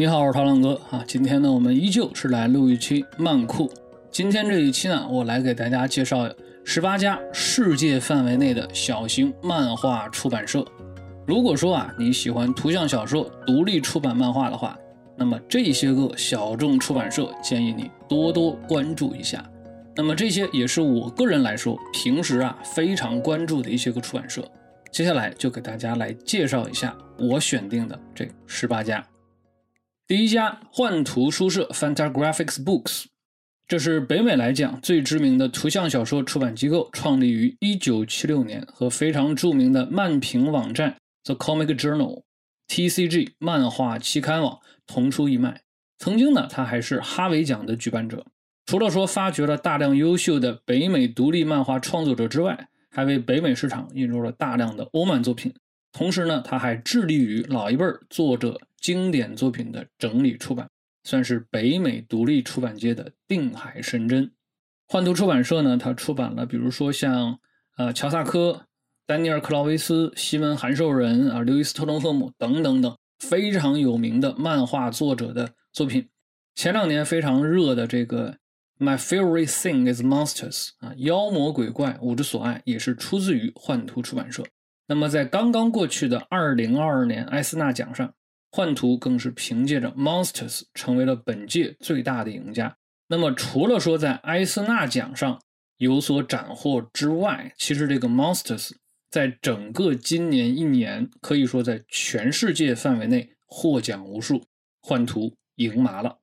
你好，我是涛浪哥啊。今天呢，我们依旧是来录一期漫酷。今天这一期呢，我来给大家介绍十八家世界范围内的小型漫画出版社。如果说啊，你喜欢图像小说、独立出版漫画的话，那么这些个小众出版社建议你多多关注一下。那么这些也是我个人来说平时啊非常关注的一些个出版社。接下来就给大家来介绍一下我选定的这十八家。第一家幻图书社 （Fantagraphics Books），这是北美来讲最知名的图像小说出版机构，创立于1976年，和非常著名的漫评网站 The Comic Journal（TCG） 漫画期刊网同出一脉。曾经呢，他还是哈维奖的举办者。除了说发掘了大量优秀的北美独立漫画创作者之外，还为北美市场引入了大量的欧漫作品。同时呢，他还致力于老一辈儿作者。经典作品的整理出版，算是北美独立出版界的定海神针。幻图出版社呢，它出版了，比如说像呃乔萨科、丹尼尔克劳维斯、西门韩寿人啊、刘易斯特隆赫姆等等等非常有名的漫画作者的作品。前两年非常热的这个《My Favorite Thing Is Monsters》啊，妖魔鬼怪我之所爱，也是出自于幻图出版社。那么在刚刚过去的二零二二年艾斯纳奖上。幻图更是凭借着《Monsters》成为了本届最大的赢家。那么，除了说在埃斯纳奖上有所斩获之外，其实这个《Monsters》在整个今年一年可以说在全世界范围内获奖无数，幻图赢麻了。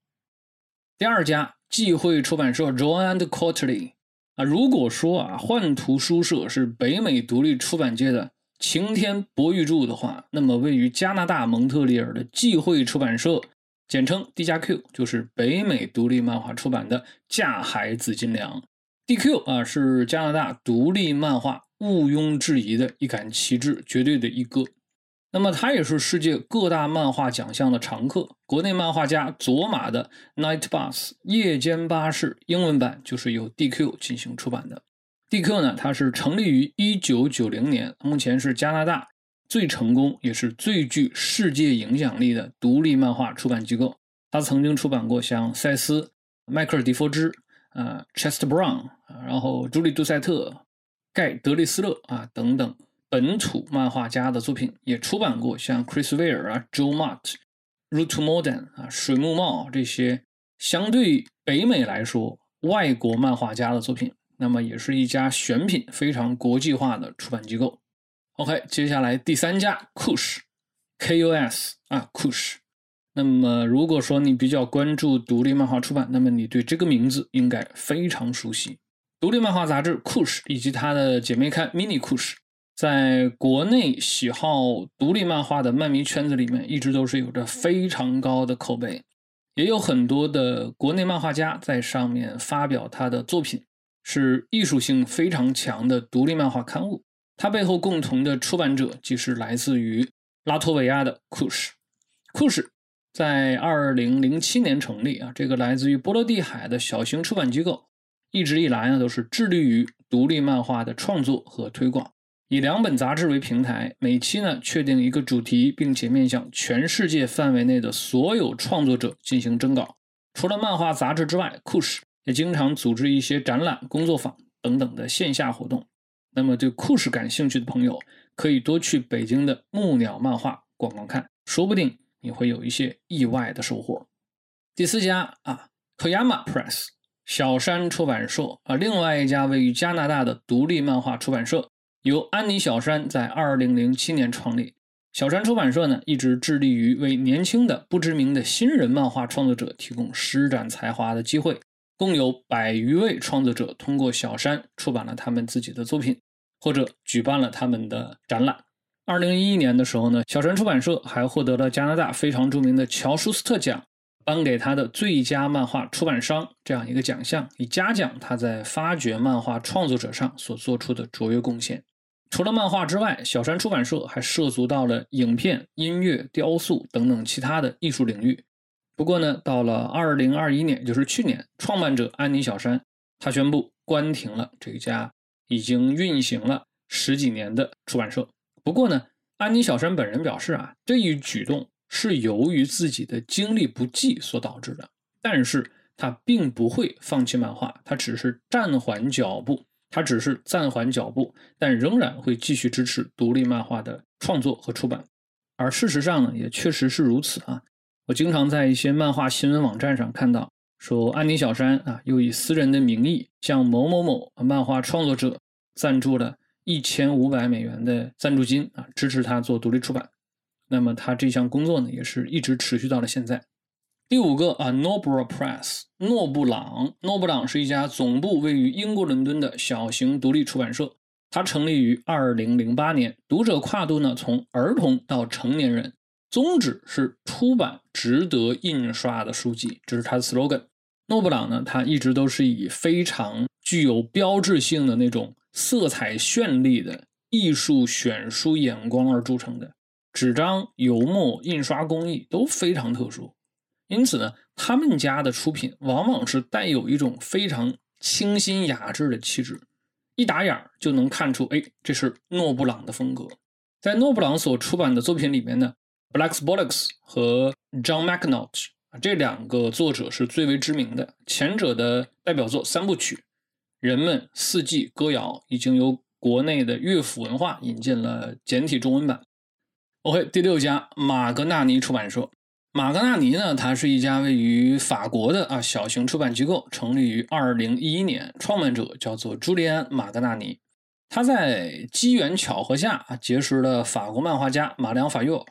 第二家忌讳出版社 John and Quarterly 啊，如果说啊，幻图书社是北美独立出版界的。晴天博玉柱的话，那么位于加拿大蒙特利尔的忌讳出版社，简称 D 加 Q，就是北美独立漫画出版的架海紫金梁。DQ 啊，是加拿大独立漫画毋庸置疑的一杆旗帜，绝对的一哥。那么它也是世界各大漫画奖项的常客。国内漫画家佐马的《Night Bus》夜间巴士英文版就是由 DQ 进行出版的。蒂克呢，它是成立于一九九零年，目前是加拿大最成功也是最具世界影响力的独立漫画出版机构。它曾经出版过像塞斯、迈克尔·迪佛兹、啊，Chester Brown，然后朱莉·杜塞特、盖·德利斯勒啊等等本土漫画家的作品，也出版过像 Chris Ware 啊、Joe Mott、Root to Modern 啊、水木茂这些相对北美来说外国漫画家的作品。那么也是一家选品非常国际化的出版机构。OK，接下来第三家 Kush，K-U-S 啊 Kush。那么如果说你比较关注独立漫画出版，那么你对这个名字应该非常熟悉。独立漫画杂志 Kush 以及它的姐妹刊 Mini Kush，在国内喜好独立漫画的漫迷圈子里面，一直都是有着非常高的口碑，也有很多的国内漫画家在上面发表他的作品。是艺术性非常强的独立漫画刊物，它背后共同的出版者即是来自于拉脱维亚的库什。库什在二零零七年成立啊，这个来自于波罗的海的小型出版机构，一直以来呢都是致力于独立漫画的创作和推广，以两本杂志为平台，每期呢确定一个主题，并且面向全世界范围内的所有创作者进行征稿。除了漫画杂志之外，库什。也经常组织一些展览、工作坊等等的线下活动。那么，对酷史感兴趣的朋友，可以多去北京的木鸟漫画逛逛看，说不定你会有一些意外的收获。第四家啊，Koyama Press 小山出版社啊，另外一家位于加拿大的独立漫画出版社，由安妮小山在二零零七年创立。小山出版社呢，一直致力于为年轻的不知名的新人漫画创作者提供施展才华的机会。共有百余位创作者通过小山出版了他们自己的作品，或者举办了他们的展览。二零一一年的时候呢，小山出版社还获得了加拿大非常著名的乔舒斯特奖，颁给他的最佳漫画出版商这样一个奖项，以嘉奖他在发掘漫画创作者上所做出的卓越贡献。除了漫画之外，小山出版社还涉足到了影片、音乐、雕塑等等其他的艺术领域。不过呢，到了二零二一年，就是去年，创办者安妮小山他宣布关停了这家已经运行了十几年的出版社。不过呢，安妮小山本人表示啊，这一举动是由于自己的精力不济所导致的，但是他并不会放弃漫画，他只是暂缓脚步，他只是暂缓脚步，但仍然会继续支持独立漫画的创作和出版。而事实上呢，也确实是如此啊。我经常在一些漫画新闻网站上看到，说安妮小山啊，又以私人的名义向某某某漫画创作者赞助了一千五百美元的赞助金啊，支持他做独立出版。那么他这项工作呢，也是一直持续到了现在。第五个啊，Nobra Press，诺布朗，诺布朗是一家总部位于英国伦敦的小型独立出版社。它成立于二零零八年，读者跨度呢从儿童到成年人，宗旨是出版值得印刷的书籍，这是它的 slogan。诺布朗呢，他一直都是以非常具有标志性的那种色彩绚丽的艺术选书眼光而著称的，纸张、油墨、印刷工艺都非常特殊，因此呢，他们家的出品往往是带有一种非常清新雅致的气质。一打眼儿就能看出，哎，这是诺布朗的风格。在诺布朗所出版的作品里面呢，Black b o l l o c s 和 John McNaught 这两个作者是最为知名的。前者的代表作三部曲《人们》《四季》《歌谣》已经由国内的乐府文化引进了简体中文版。OK，第六家马格纳尼出版社。马格纳尼呢，它是一家位于法国的啊小型出版机构，成立于二零一一年，创办者叫做朱利安·马格纳尼。他在机缘巧合下啊结识了法国漫画家马良·法约尔。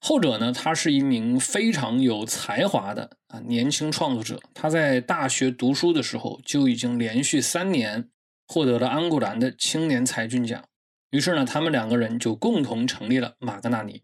后者呢，他是一名非常有才华的啊年轻创作者。他在大学读书的时候就已经连续三年获得了安古兰的青年才俊奖。于是呢，他们两个人就共同成立了马格纳尼。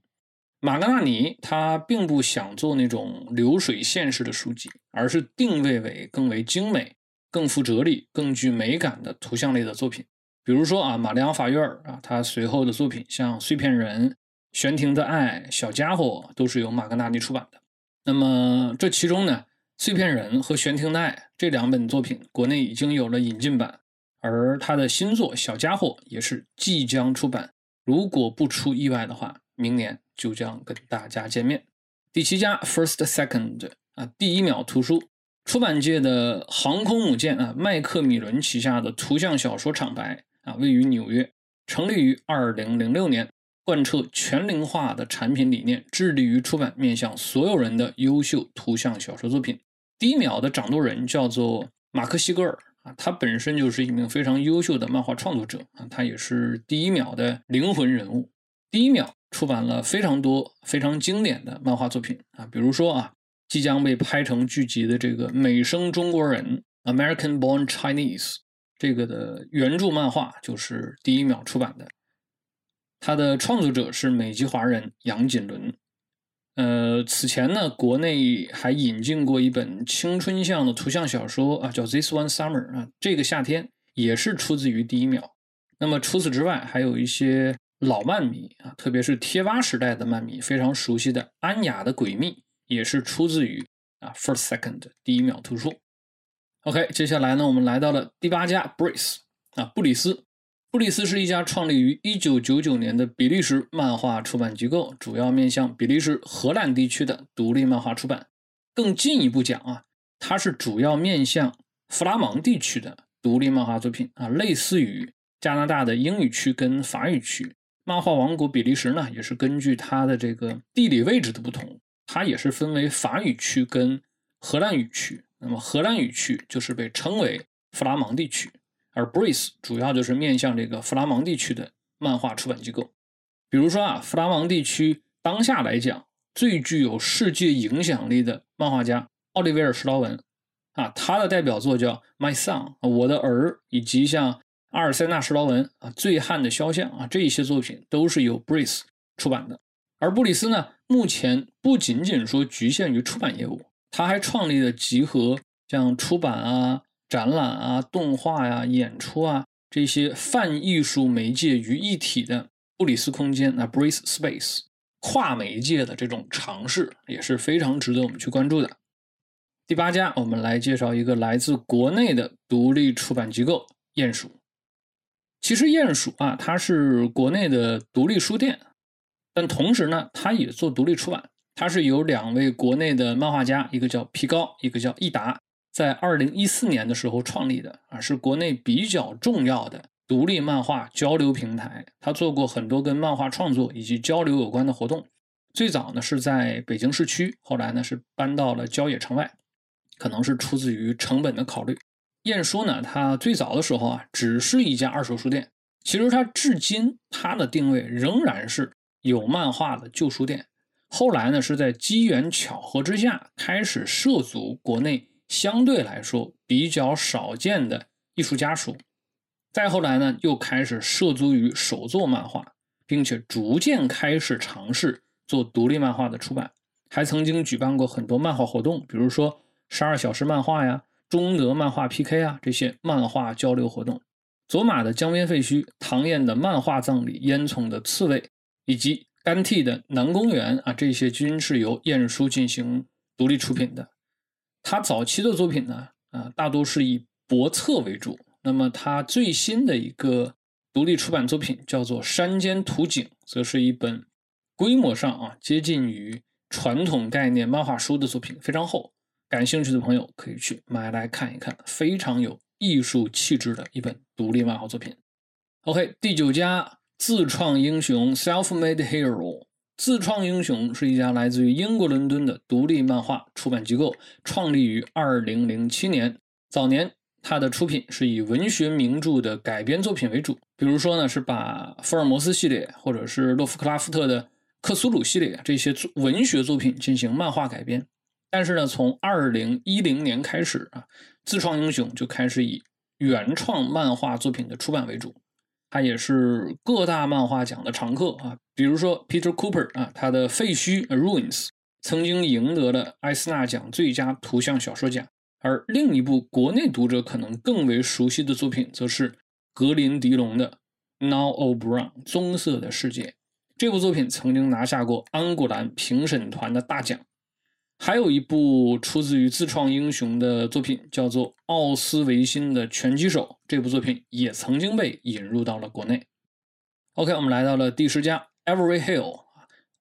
马格纳尼他并不想做那种流水线式的书籍，而是定位为更为精美、更富哲理、更具美感的图像类的作品。比如说啊，马良·法约尔啊，他随后的作品像《碎片人》《悬停的爱》《小家伙》都是由马格纳尼出版的。那么这其中呢，《碎片人》和《悬停的爱》这两本作品，国内已经有了引进版，而他的新作《小家伙》也是即将出版。如果不出意外的话，明年。就将跟大家见面。第七家 First Second 啊，第一秒图书出版界的航空母舰啊，麦克米伦旗下的图像小说厂牌啊，位于纽约，成立于二零零六年，贯彻全龄化的产品理念，致力于出版面向所有人的优秀图像小说作品。第一秒的掌舵人叫做马克西格尔啊，他本身就是一名非常优秀的漫画创作者啊，他也是第一秒的灵魂人物。第一秒。出版了非常多非常经典的漫画作品啊，比如说啊，即将被拍成剧集的这个《美声中国人》（American Born Chinese） 这个的原著漫画就是第一秒出版的，它的创作者是美籍华人杨锦纶。呃，此前呢，国内还引进过一本青春向的图像小说啊，叫《This One Summer》啊，这个夏天也是出自于第一秒。那么除此之外，还有一些。老漫迷啊，特别是贴吧时代的漫迷非常熟悉的《安雅的诡秘》，也是出自于啊 First Second 第一秒图书。OK，接下来呢，我们来到了第八家 Brace 啊，布里斯。布里斯是一家创立于1999年的比利时漫画出版机构，主要面向比利时、荷兰地区的独立漫画出版。更进一步讲啊，它是主要面向弗拉芒地区的独立漫画作品啊，类似于加拿大的英语区跟法语区。漫画王国比利时呢，也是根据它的这个地理位置的不同，它也是分为法语区跟荷兰语区。那么荷兰语区就是被称为弗拉芒地区，而 Breeze 主要就是面向这个弗拉芒地区的漫画出版机构。比如说啊，弗拉芒地区当下来讲最具有世界影响力的漫画家奥利维尔·施劳文啊，他的代表作叫《My Son》我的儿，以及像。阿尔塞纳·施劳文啊，《醉汉的肖像》啊，这一些作品都是由 Breeze 出版的。而布里斯呢，目前不仅仅说局限于出版业务，他还创立了集合像出版啊、展览啊、动画呀、演出啊这些泛艺术媒介于一体的布里斯空间啊 （Brace Space） 跨媒介的这种尝试也是非常值得我们去关注的。第八家，我们来介绍一个来自国内的独立出版机构——鼹鼠。其实鼹鼠啊，它是国内的独立书店，但同时呢，它也做独立出版。它是由两位国内的漫画家，一个叫皮高，一个叫易达，在二零一四年的时候创立的啊，是国内比较重要的独立漫画交流平台。他做过很多跟漫画创作以及交流有关的活动。最早呢是在北京市区，后来呢是搬到了郊野城外，可能是出自于成本的考虑。晏书呢，它最早的时候啊，只是一家二手书店。其实它至今它的定位仍然是有漫画的旧书店。后来呢，是在机缘巧合之下，开始涉足国内相对来说比较少见的艺术家属。再后来呢，又开始涉足于手作漫画，并且逐渐开始尝试做独立漫画的出版。还曾经举办过很多漫画活动，比如说十二小时漫画呀。中德漫画 PK 啊，这些漫画交流活动，左马的江边废墟，唐燕的漫画葬礼，烟囱的刺猬，以及甘替的南公园啊，这些均是由晏殊进行独立出品的。他早期的作品呢，啊，大多是以博策为主。那么他最新的一个独立出版作品叫做《山间图景》，则是一本规模上啊接近于传统概念漫画书的作品，非常厚。感兴趣的朋友可以去买来看一看，非常有艺术气质的一本独立漫画作品。OK，第九家自创英雄 （Self-Made Hero）。自创英雄是一家来自于英国伦敦的独立漫画出版机构，创立于2007年。早年，它的出品是以文学名著的改编作品为主，比如说呢，是把福尔摩斯系列或者是洛夫克拉夫特的克苏鲁系列这些文学作品进行漫画改编。但是呢，从二零一零年开始啊，自创英雄就开始以原创漫画作品的出版为主。他也是各大漫画奖的常客啊，比如说 Peter Cooper 啊，他的《废墟》（Ruins） 曾经赢得了艾斯纳奖最佳图像小说奖。而另一部国内读者可能更为熟悉的作品，则是格林迪龙的《Now o Brown》（棕色的世界）。这部作品曾经拿下过安古兰评审团的大奖。还有一部出自于自创英雄的作品，叫做《奥斯维辛的拳击手》。这部作品也曾经被引入到了国内。OK，我们来到了第十家 Every Hill，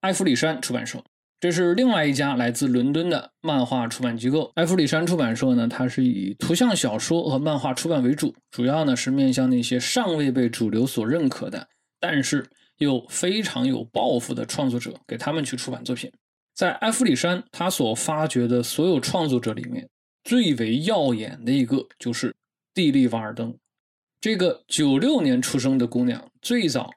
埃弗里山出版社。这是另外一家来自伦敦的漫画出版机构。埃弗里山出版社呢，它是以图像小说和漫画出版为主，主要呢是面向那些尚未被主流所认可的，但是又非常有抱负的创作者，给他们去出版作品。在埃弗里山，他所发掘的所有创作者里面，最为耀眼的一个就是蒂利·瓦尔登。这个九六年出生的姑娘，最早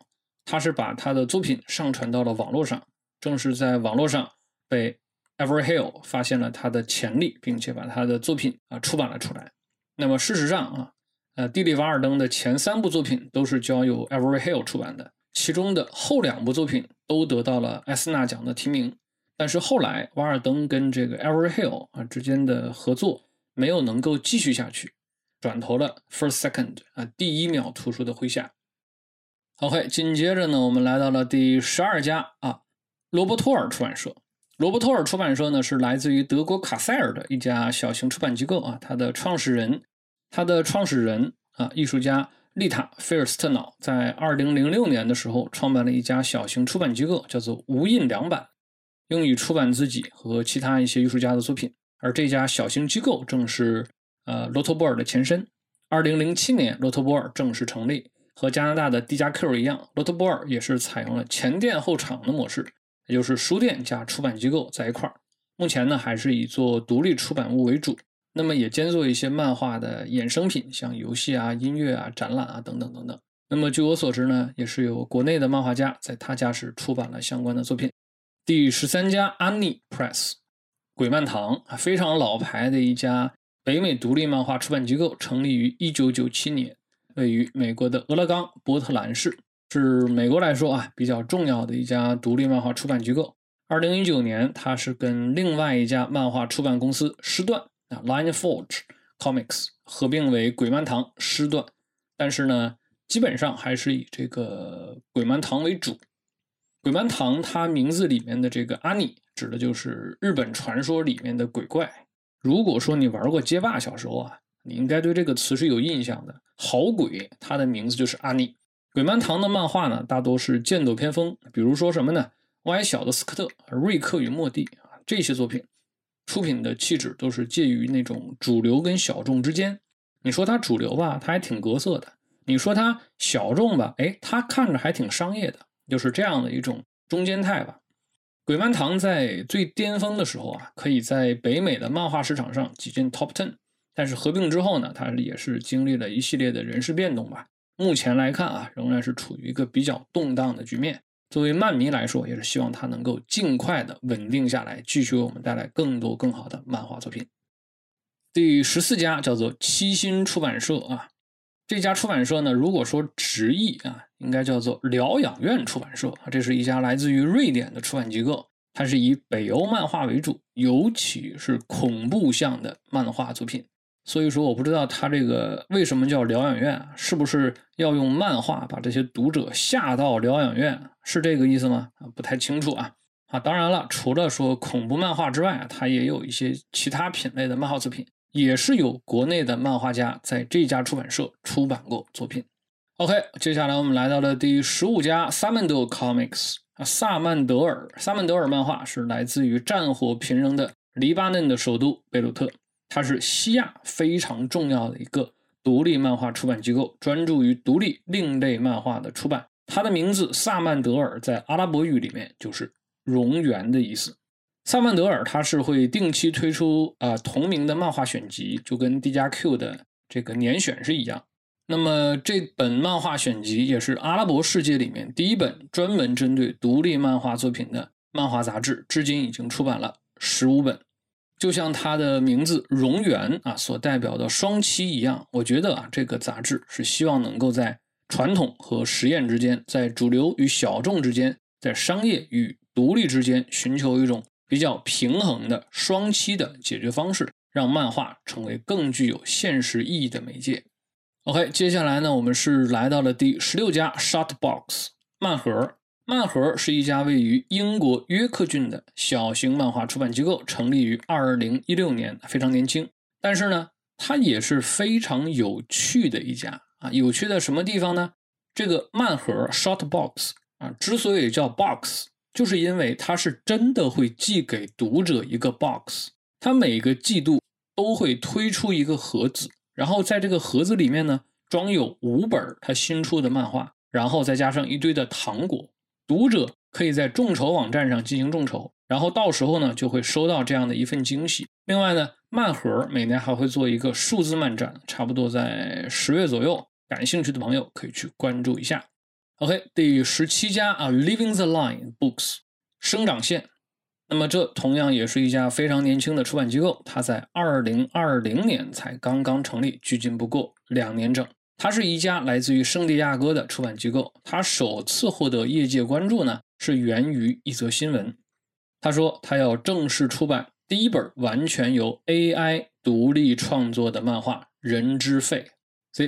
她是把她的作品上传到了网络上，正是在网络上被 Everhill 发现了她的潜力，并且把她的作品啊出版了出来。那么事实上啊，呃，蒂利·瓦尔登的前三部作品都是交由 Everhill 出版的，其中的后两部作品都得到了艾斯纳奖的提名。但是后来，瓦尔登跟这个 Every Hill 啊之间的合作没有能够继续下去，转投了 First Second 啊第一秒图书的麾下。OK，紧接着呢，我们来到了第十二家啊罗伯托尔出版社。罗伯托尔出版社呢是来自于德国卡塞尔的一家小型出版机构啊。它的创始人，它的创始人啊艺术家丽塔菲尔斯特瑙在二零零六年的时候创办了一家小型出版机构，叫做无印良版。用以出版自己和其他一些艺术家的作品，而这家小型机构正是呃罗托波尔的前身。二零零七年，罗托波尔正式成立，和加拿大的 D 加 Q 一样，罗托波尔也是采用了前店后厂的模式，也就是书店加出版机构在一块儿。目前呢，还是以做独立出版物为主，那么也兼做一些漫画的衍生品，像游戏啊、音乐啊、展览啊等等等等。那么据我所知呢，也是有国内的漫画家在他家是出版了相关的作品。第十三家安妮 Press，鬼漫堂啊，非常老牌的一家北美独立漫画出版机构，成立于一九九七年，位于美国的俄勒冈波特兰市，是美国来说啊比较重要的一家独立漫画出版机构。二零一九年，它是跟另外一家漫画出版公司狮段啊 Line Forge Comics 合并为鬼漫堂狮段，但是呢，基本上还是以这个鬼漫堂为主。鬼蛮堂，它名字里面的这个阿尼，指的就是日本传说里面的鬼怪。如果说你玩过街霸，小时候啊，你应该对这个词是有印象的。好鬼，它的名字就是阿尼。鬼蛮堂的漫画呢，大多是剑斗偏锋，比如说什么呢？我爱小的斯科特、瑞克与莫蒂啊，这些作品出品的气质都是介于那种主流跟小众之间。你说它主流吧，它还挺格色的；你说它小众吧，哎，它看着还挺商业的，就是这样的一种中间态吧。鬼漫堂在最巅峰的时候啊，可以在北美的漫画市场上挤进 Top Ten，但是合并之后呢，它也是经历了一系列的人事变动吧。目前来看啊，仍然是处于一个比较动荡的局面。作为漫迷来说，也是希望它能够尽快的稳定下来，继续为我们带来更多更好的漫画作品。第十四家叫做七星出版社啊，这家出版社呢，如果说直译啊。应该叫做疗养院出版社啊，这是一家来自于瑞典的出版机构，它是以北欧漫画为主，尤其是恐怖向的漫画作品。所以说，我不知道它这个为什么叫疗养院，是不是要用漫画把这些读者吓到疗养院，是这个意思吗？不太清楚啊。啊，当然了，除了说恐怖漫画之外，它也有一些其他品类的漫画作品，也是有国内的漫画家在这家出版社出版过作品。OK，接下来我们来到了第十五家萨曼德 Comics 啊，萨曼德尔，萨曼德尔漫画是来自于战火频仍的黎巴嫩的首都贝鲁特，它是西亚非常重要的一个独立漫画出版机构，专注于独立另类漫画的出版。它的名字萨曼德尔在阿拉伯语里面就是荣源的意思。萨曼德尔它是会定期推出啊同名的漫画选集，就跟 D 加 Q 的这个年选是一样。那么这本漫画选集也是阿拉伯世界里面第一本专门针对独立漫画作品的漫画杂志，至今已经出版了十五本。就像它的名字“荣源”啊所代表的双栖一样，我觉得啊这个杂志是希望能够在传统和实验之间，在主流与小众之间，在商业与独立之间寻求一种比较平衡的双栖的解决方式，让漫画成为更具有现实意义的媒介。OK，接下来呢，我们是来到了第十六家 Shotbox 漫盒。漫盒是一家位于英国约克郡的小型漫画出版机构，成立于二零一六年，非常年轻。但是呢，它也是非常有趣的一家啊。有趣的什么地方呢？这个漫盒 Shotbox 啊，之所以叫 box，就是因为它是真的会寄给读者一个 box，它每个季度都会推出一个盒子。然后在这个盒子里面呢，装有五本他新出的漫画，然后再加上一堆的糖果。读者可以在众筹网站上进行众筹，然后到时候呢就会收到这样的一份惊喜。另外呢，漫盒每年还会做一个数字漫展，差不多在十月左右。感兴趣的朋友可以去关注一下。OK，第十七家啊，Living the Line Books，生长线。那么，这同样也是一家非常年轻的出版机构，它在二零二零年才刚刚成立，距今不过两年整。它是一家来自于圣地亚哥的出版机构。它首次获得业界关注呢，是源于一则新闻。他说，他要正式出版第一本完全由 AI 独立创作的漫画《人之肺》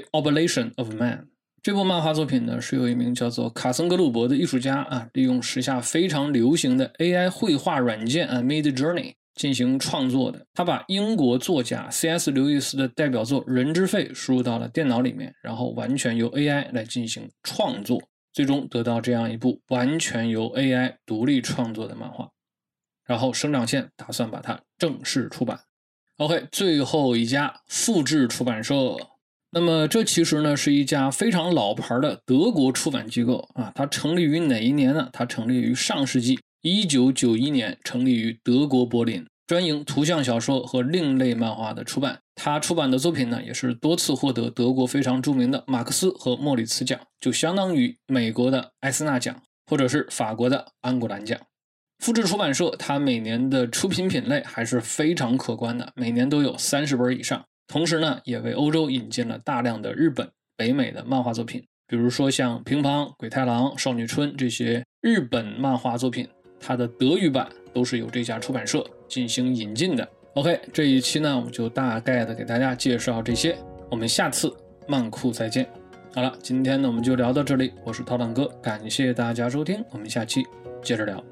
（The Oblation of Man）。这部漫画作品呢，是由一名叫做卡森格鲁伯的艺术家啊，利用时下非常流行的 AI 绘画软件啊 Mid Journey 进行创作的。他把英国作家 C.S. 刘易斯的代表作《人之肺》输入到了电脑里面，然后完全由 AI 来进行创作，最终得到这样一部完全由 AI 独立创作的漫画。然后生长线打算把它正式出版。OK，最后一家复制出版社。那么，这其实呢是一家非常老牌的德国出版机构啊。它成立于哪一年呢？它成立于上世纪一九九一年，成立于德国柏林，专营图像小说和另类漫画的出版。它出版的作品呢，也是多次获得德国非常著名的马克思和莫里茨奖，就相当于美国的艾斯纳奖，或者是法国的安古兰奖。复制出版社它每年的出品品类还是非常可观的，每年都有三十本以上。同时呢，也为欧洲引进了大量的日本、北美的漫画作品，比如说像乒乓、鬼太郎、少女春这些日本漫画作品，它的德语版都是由这家出版社进行引进的。OK，这一期呢，我们就大概的给大家介绍这些，我们下次漫酷再见。好了，今天呢我们就聊到这里，我是涛浪哥，感谢大家收听，我们下期接着聊。